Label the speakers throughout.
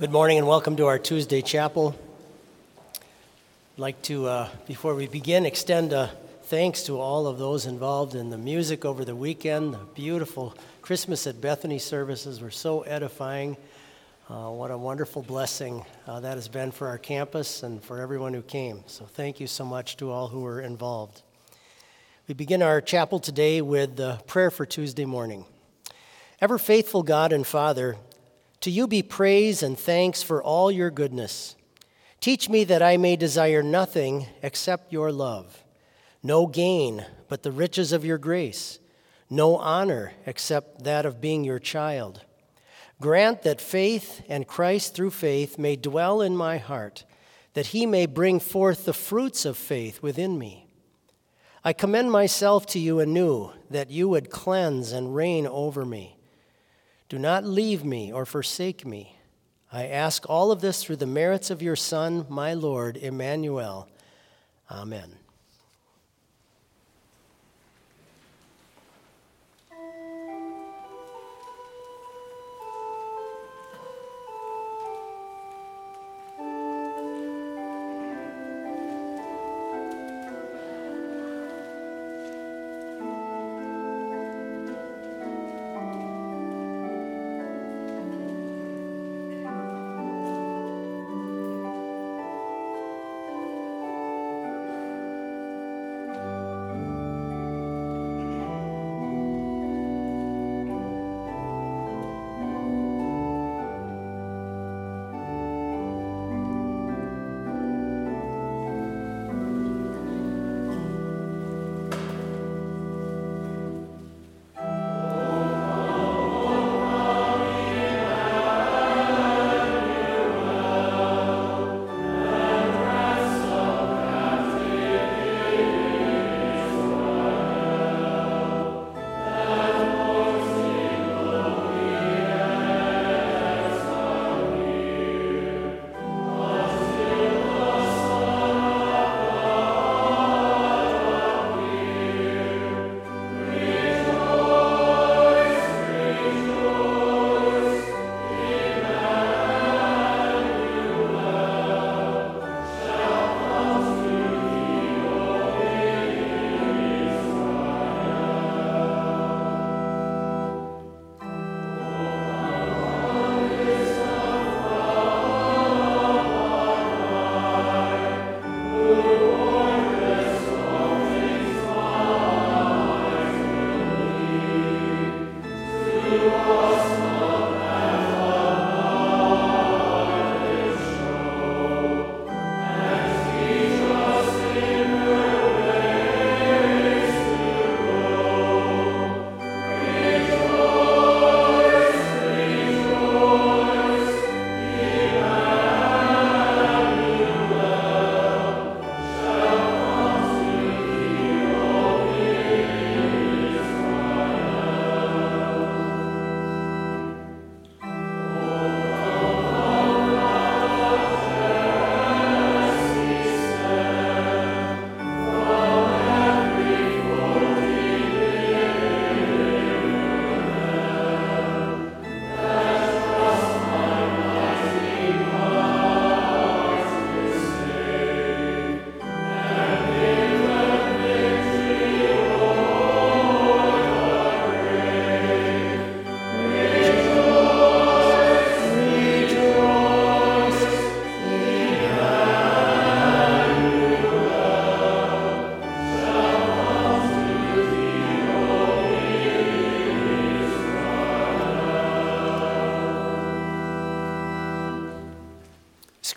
Speaker 1: Good morning and welcome to our Tuesday chapel. I'd like to, uh, before we begin, extend uh, thanks to all of those involved in the music over the weekend. The beautiful Christmas at Bethany services were so edifying. Uh, what a wonderful blessing uh, that has been for our campus and for everyone who came. So, thank you so much to all who were involved. We begin our chapel today with the prayer for Tuesday morning. Ever faithful God and Father, to you be praise and thanks for all your goodness. Teach me that I may desire nothing except your love, no gain but the riches of your grace, no honor except that of being your child. Grant that faith and Christ through faith may dwell in my heart, that he may bring forth the fruits of faith within me. I commend myself to you anew, that you would cleanse and reign over me. Do not leave me or forsake me. I ask all of this through the merits of your Son, my Lord, Emmanuel. Amen.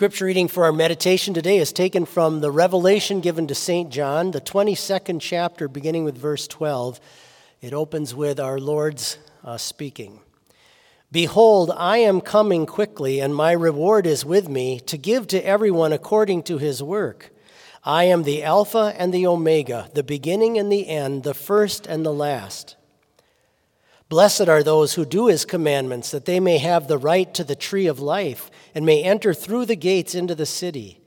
Speaker 1: Scripture reading for our meditation today is taken from the revelation given to St. John, the 22nd chapter, beginning with verse 12. It opens with our Lord's uh, speaking Behold, I am coming quickly, and my reward is with me to give to everyone according to his work. I am the Alpha and the Omega, the beginning and the end, the first and the last. Blessed are those who do his commandments, that they may have the right to the tree of life and may enter through the gates into the city.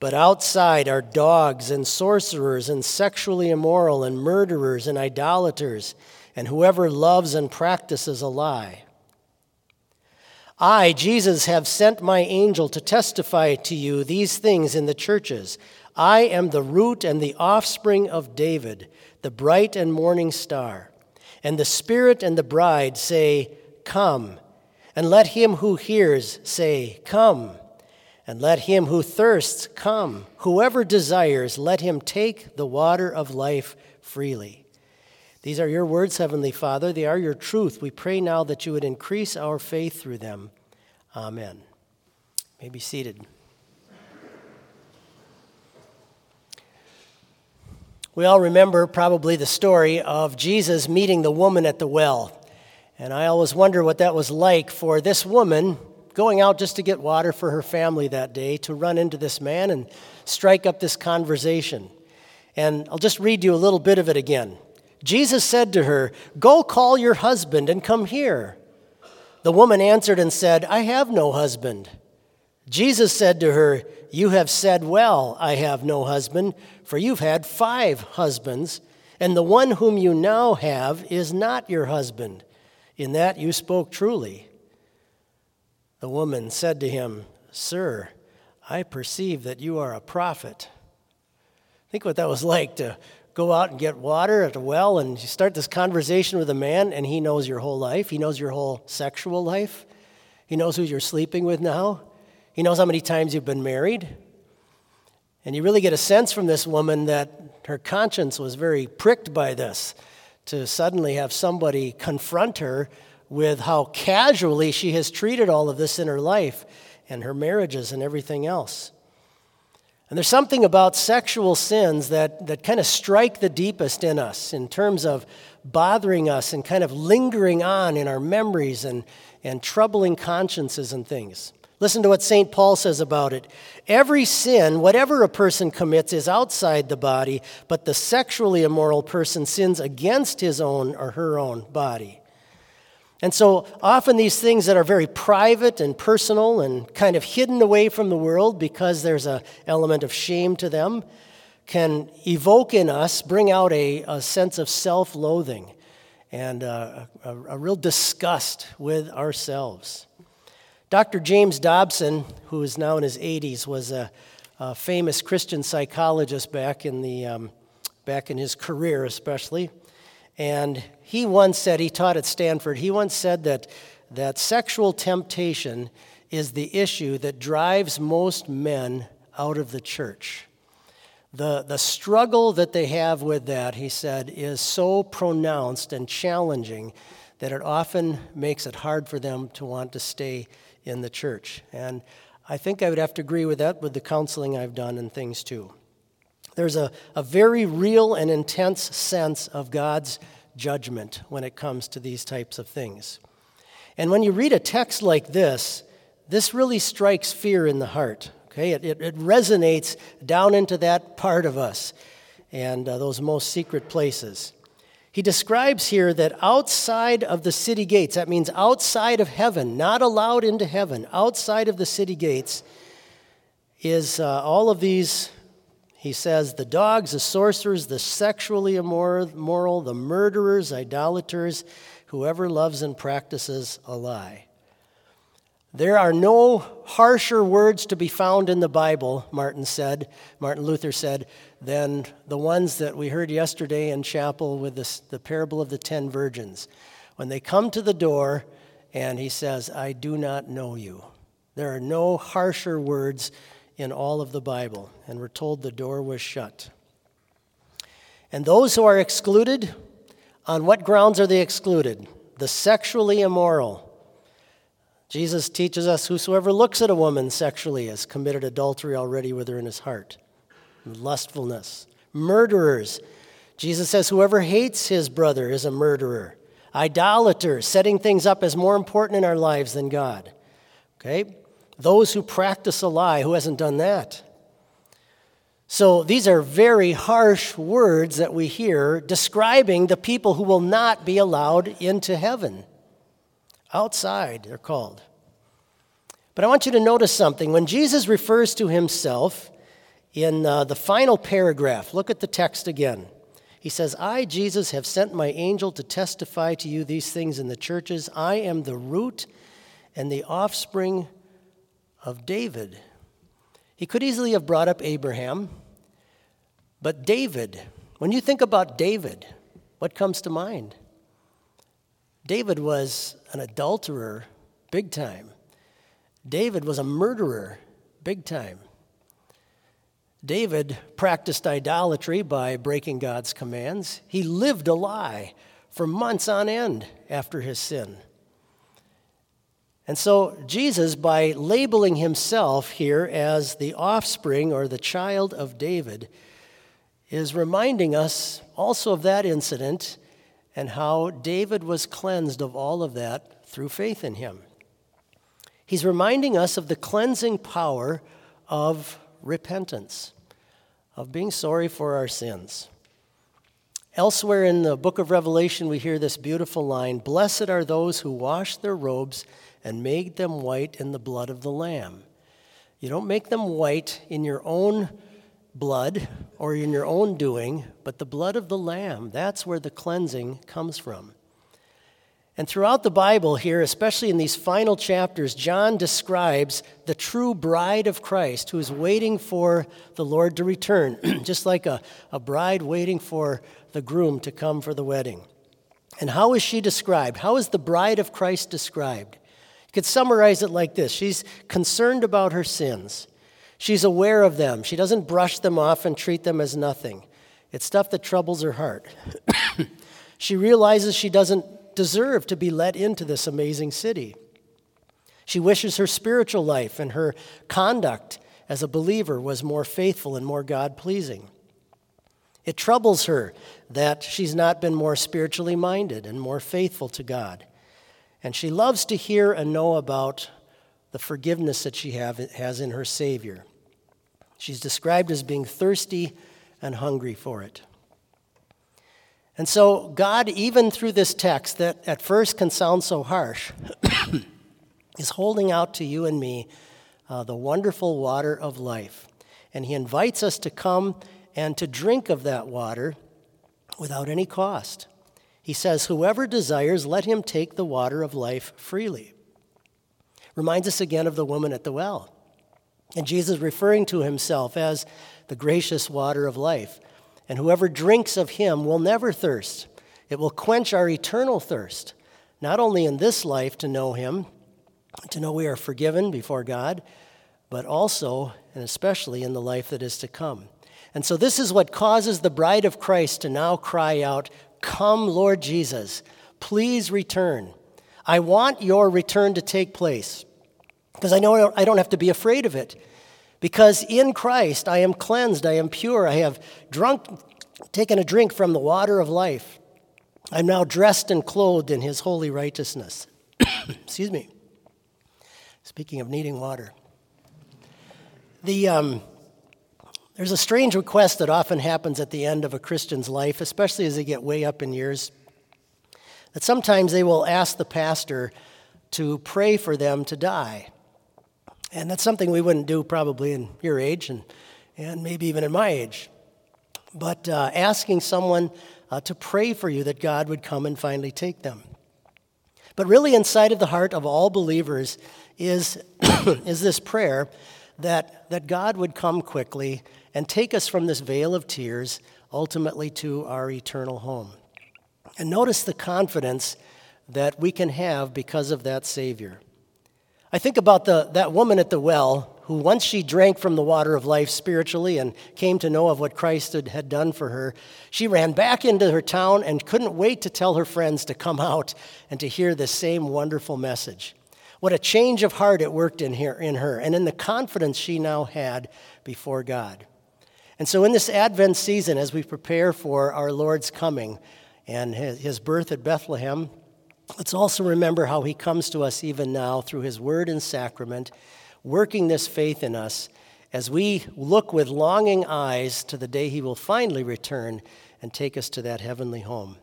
Speaker 1: But outside are dogs and sorcerers and sexually immoral and murderers and idolaters and whoever loves and practices a lie. I, Jesus, have sent my angel to testify to you these things in the churches. I am the root and the offspring of David, the bright and morning star. And the Spirit and the bride say, Come. And let him who hears say, Come. And let him who thirsts come. Whoever desires, let him take the water of life freely. These are your words, Heavenly Father. They are your truth. We pray now that you would increase our faith through them. Amen. You may be seated. We all remember probably the story of Jesus meeting the woman at the well. And I always wonder what that was like for this woman going out just to get water for her family that day to run into this man and strike up this conversation. And I'll just read you a little bit of it again. Jesus said to her, Go call your husband and come here. The woman answered and said, I have no husband. Jesus said to her, You have said well, I have no husband, for you've had five husbands, and the one whom you now have is not your husband. In that you spoke truly. The woman said to him, Sir, I perceive that you are a prophet. Think what that was like to go out and get water at a well and you start this conversation with a man and he knows your whole life. He knows your whole sexual life. He knows who you're sleeping with now. He knows how many times you've been married. And you really get a sense from this woman that her conscience was very pricked by this to suddenly have somebody confront her with how casually she has treated all of this in her life and her marriages and everything else. And there's something about sexual sins that, that kind of strike the deepest in us in terms of bothering us and kind of lingering on in our memories and, and troubling consciences and things. Listen to what St. Paul says about it. Every sin, whatever a person commits, is outside the body, but the sexually immoral person sins against his own or her own body. And so often these things that are very private and personal and kind of hidden away from the world because there's an element of shame to them can evoke in us, bring out a, a sense of self loathing and uh, a, a, real disgust with ourselves. Dr. James Dobson, who is now in his 80s, was a, a famous Christian psychologist back in, the, um, back in his career, especially. And he once said, he taught at Stanford, he once said that, that sexual temptation is the issue that drives most men out of the church. The, the struggle that they have with that, he said, is so pronounced and challenging that it often makes it hard for them to want to stay in the church. And I think I would have to agree with that with the counseling I've done and things too. There's a, a very real and intense sense of God's judgment when it comes to these types of things. And when you read a text like this, this really strikes fear in the heart. Okay, it, it, it resonates down into that part of us and uh, those most secret places. He describes here that outside of the city gates, that means outside of heaven, not allowed into heaven, outside of the city gates, is uh, all of these he says, The dogs, the sorcerers, the sexually immoral, the murderers, idolaters, whoever loves and practices a lie. There are no harsher words to be found in the Bible, Martin said, Martin Luther said, than the ones that we heard yesterday in chapel with this, the parable of the ten virgins. When they come to the door and he says, I do not know you. There are no harsher words in all of the Bible, and we're told the door was shut. And those who are excluded, on what grounds are they excluded? The sexually immoral. Jesus teaches us whosoever looks at a woman sexually has committed adultery already with her in his heart. Lustfulness. Murderers. Jesus says whoever hates his brother is a murderer. Idolaters, setting things up as more important in our lives than God. Okay? Those who practice a lie, who hasn't done that? So these are very harsh words that we hear describing the people who will not be allowed into heaven. Outside, they're called. But I want you to notice something. When Jesus refers to himself in uh, the final paragraph, look at the text again. He says, I, Jesus, have sent my angel to testify to you these things in the churches. I am the root and the offspring of David. He could easily have brought up Abraham, but David, when you think about David, what comes to mind? David was an adulterer, big time. David was a murderer, big time. David practiced idolatry by breaking God's commands. He lived a lie for months on end after his sin. And so, Jesus, by labeling himself here as the offspring or the child of David, is reminding us also of that incident and how David was cleansed of all of that through faith in him. He's reminding us of the cleansing power of repentance, of being sorry for our sins. Elsewhere in the book of Revelation, we hear this beautiful line Blessed are those who wash their robes and made them white in the blood of the Lamb. You don't make them white in your own blood or in your own doing, but the blood of the Lamb. That's where the cleansing comes from. And throughout the Bible, here, especially in these final chapters, John describes the true bride of Christ who is waiting for the Lord to return, just like a, a bride waiting for the groom to come for the wedding. And how is she described? How is the bride of Christ described? You could summarize it like this She's concerned about her sins. She's aware of them. She doesn't brush them off and treat them as nothing. It's stuff that troubles her heart. she realizes she doesn't deserve to be let into this amazing city. She wishes her spiritual life and her conduct as a believer was more faithful and more God pleasing. It troubles her that she's not been more spiritually minded and more faithful to God. And she loves to hear and know about the forgiveness that she have, has in her Savior. She's described as being thirsty and hungry for it. And so, God, even through this text that at first can sound so harsh, is holding out to you and me uh, the wonderful water of life. And He invites us to come and to drink of that water without any cost. He says, Whoever desires, let him take the water of life freely. Reminds us again of the woman at the well. And Jesus referring to himself as the gracious water of life. And whoever drinks of him will never thirst. It will quench our eternal thirst, not only in this life to know him, to know we are forgiven before God, but also and especially in the life that is to come. And so, this is what causes the bride of Christ to now cry out, Come, Lord Jesus, please return. I want your return to take place because I know I don't have to be afraid of it. Because in Christ I am cleansed, I am pure, I have drunk, taken a drink from the water of life. I'm now dressed and clothed in his holy righteousness. Excuse me. Speaking of needing water, the, um, there's a strange request that often happens at the end of a Christian's life, especially as they get way up in years, that sometimes they will ask the pastor to pray for them to die. And that's something we wouldn't do probably in your age and, and maybe even in my age. But uh, asking someone uh, to pray for you that God would come and finally take them. But really, inside of the heart of all believers is, is this prayer that, that God would come quickly and take us from this vale of tears ultimately to our eternal home. And notice the confidence that we can have because of that Savior. I think about the, that woman at the well who, once she drank from the water of life spiritually and came to know of what Christ had, had done for her, she ran back into her town and couldn't wait to tell her friends to come out and to hear the same wonderful message. What a change of heart it worked in, here, in her and in the confidence she now had before God. And so, in this Advent season, as we prepare for our Lord's coming and his birth at Bethlehem, let's also remember how he comes to us even now through his word and sacrament, working this faith in us as we look with longing eyes to the day he will finally return and take us to that heavenly home.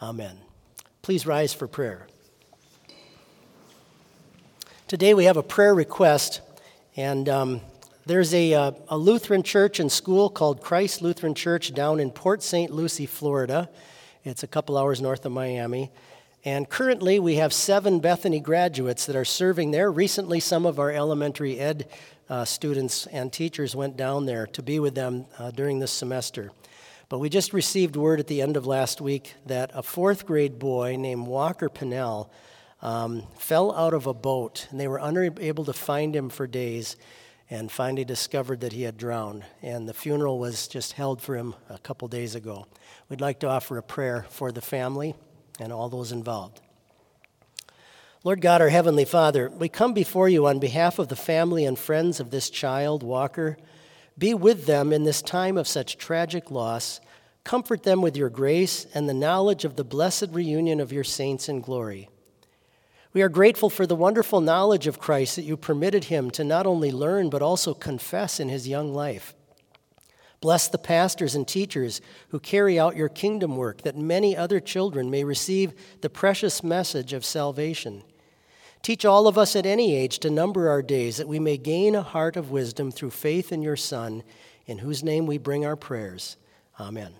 Speaker 1: Amen. Please rise for prayer. Today we have a prayer request, and um, there's a, uh, a Lutheran church and school called Christ Lutheran Church down in Port St. Lucie, Florida. It's a couple hours north of Miami. And currently, we have seven Bethany graduates that are serving there. Recently, some of our elementary ed uh, students and teachers went down there to be with them uh, during this semester. But we just received word at the end of last week that a fourth grade boy named Walker Pinnell um, fell out of a boat, and they were unable to find him for days and finally discovered that he had drowned. And the funeral was just held for him a couple days ago. We'd like to offer a prayer for the family and all those involved. Lord God, our Heavenly Father, we come before you on behalf of the family and friends of this child, Walker. Be with them in this time of such tragic loss. Comfort them with your grace and the knowledge of the blessed reunion of your saints in glory. We are grateful for the wonderful knowledge of Christ that you permitted him to not only learn but also confess in his young life. Bless the pastors and teachers who carry out your kingdom work, that many other children may receive the precious message of salvation. Teach all of us at any age to number our days, that we may gain a heart of wisdom through faith in your Son, in whose name we bring our prayers. Amen.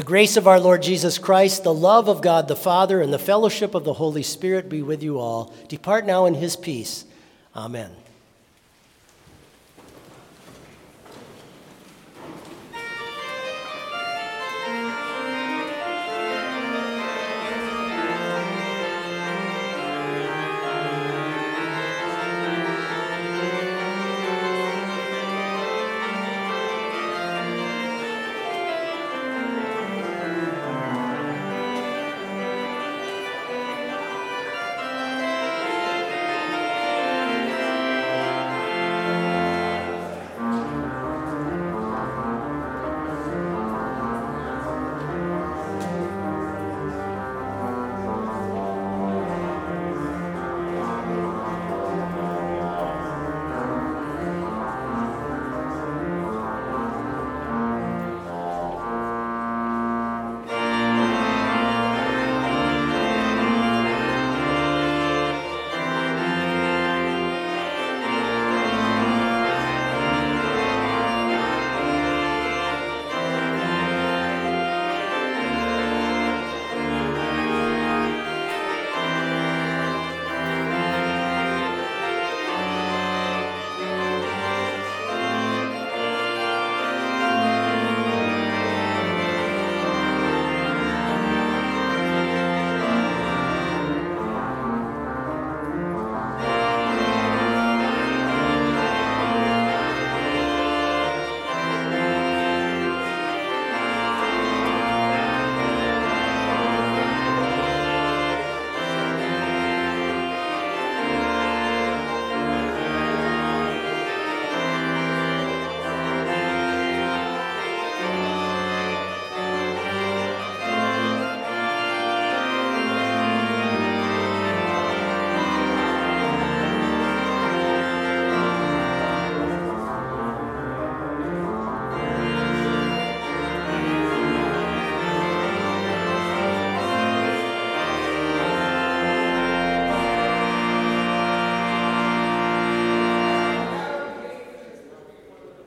Speaker 1: The grace of our Lord Jesus Christ, the love of God the Father, and the fellowship of the Holy Spirit be with you all. Depart now in his peace. Amen.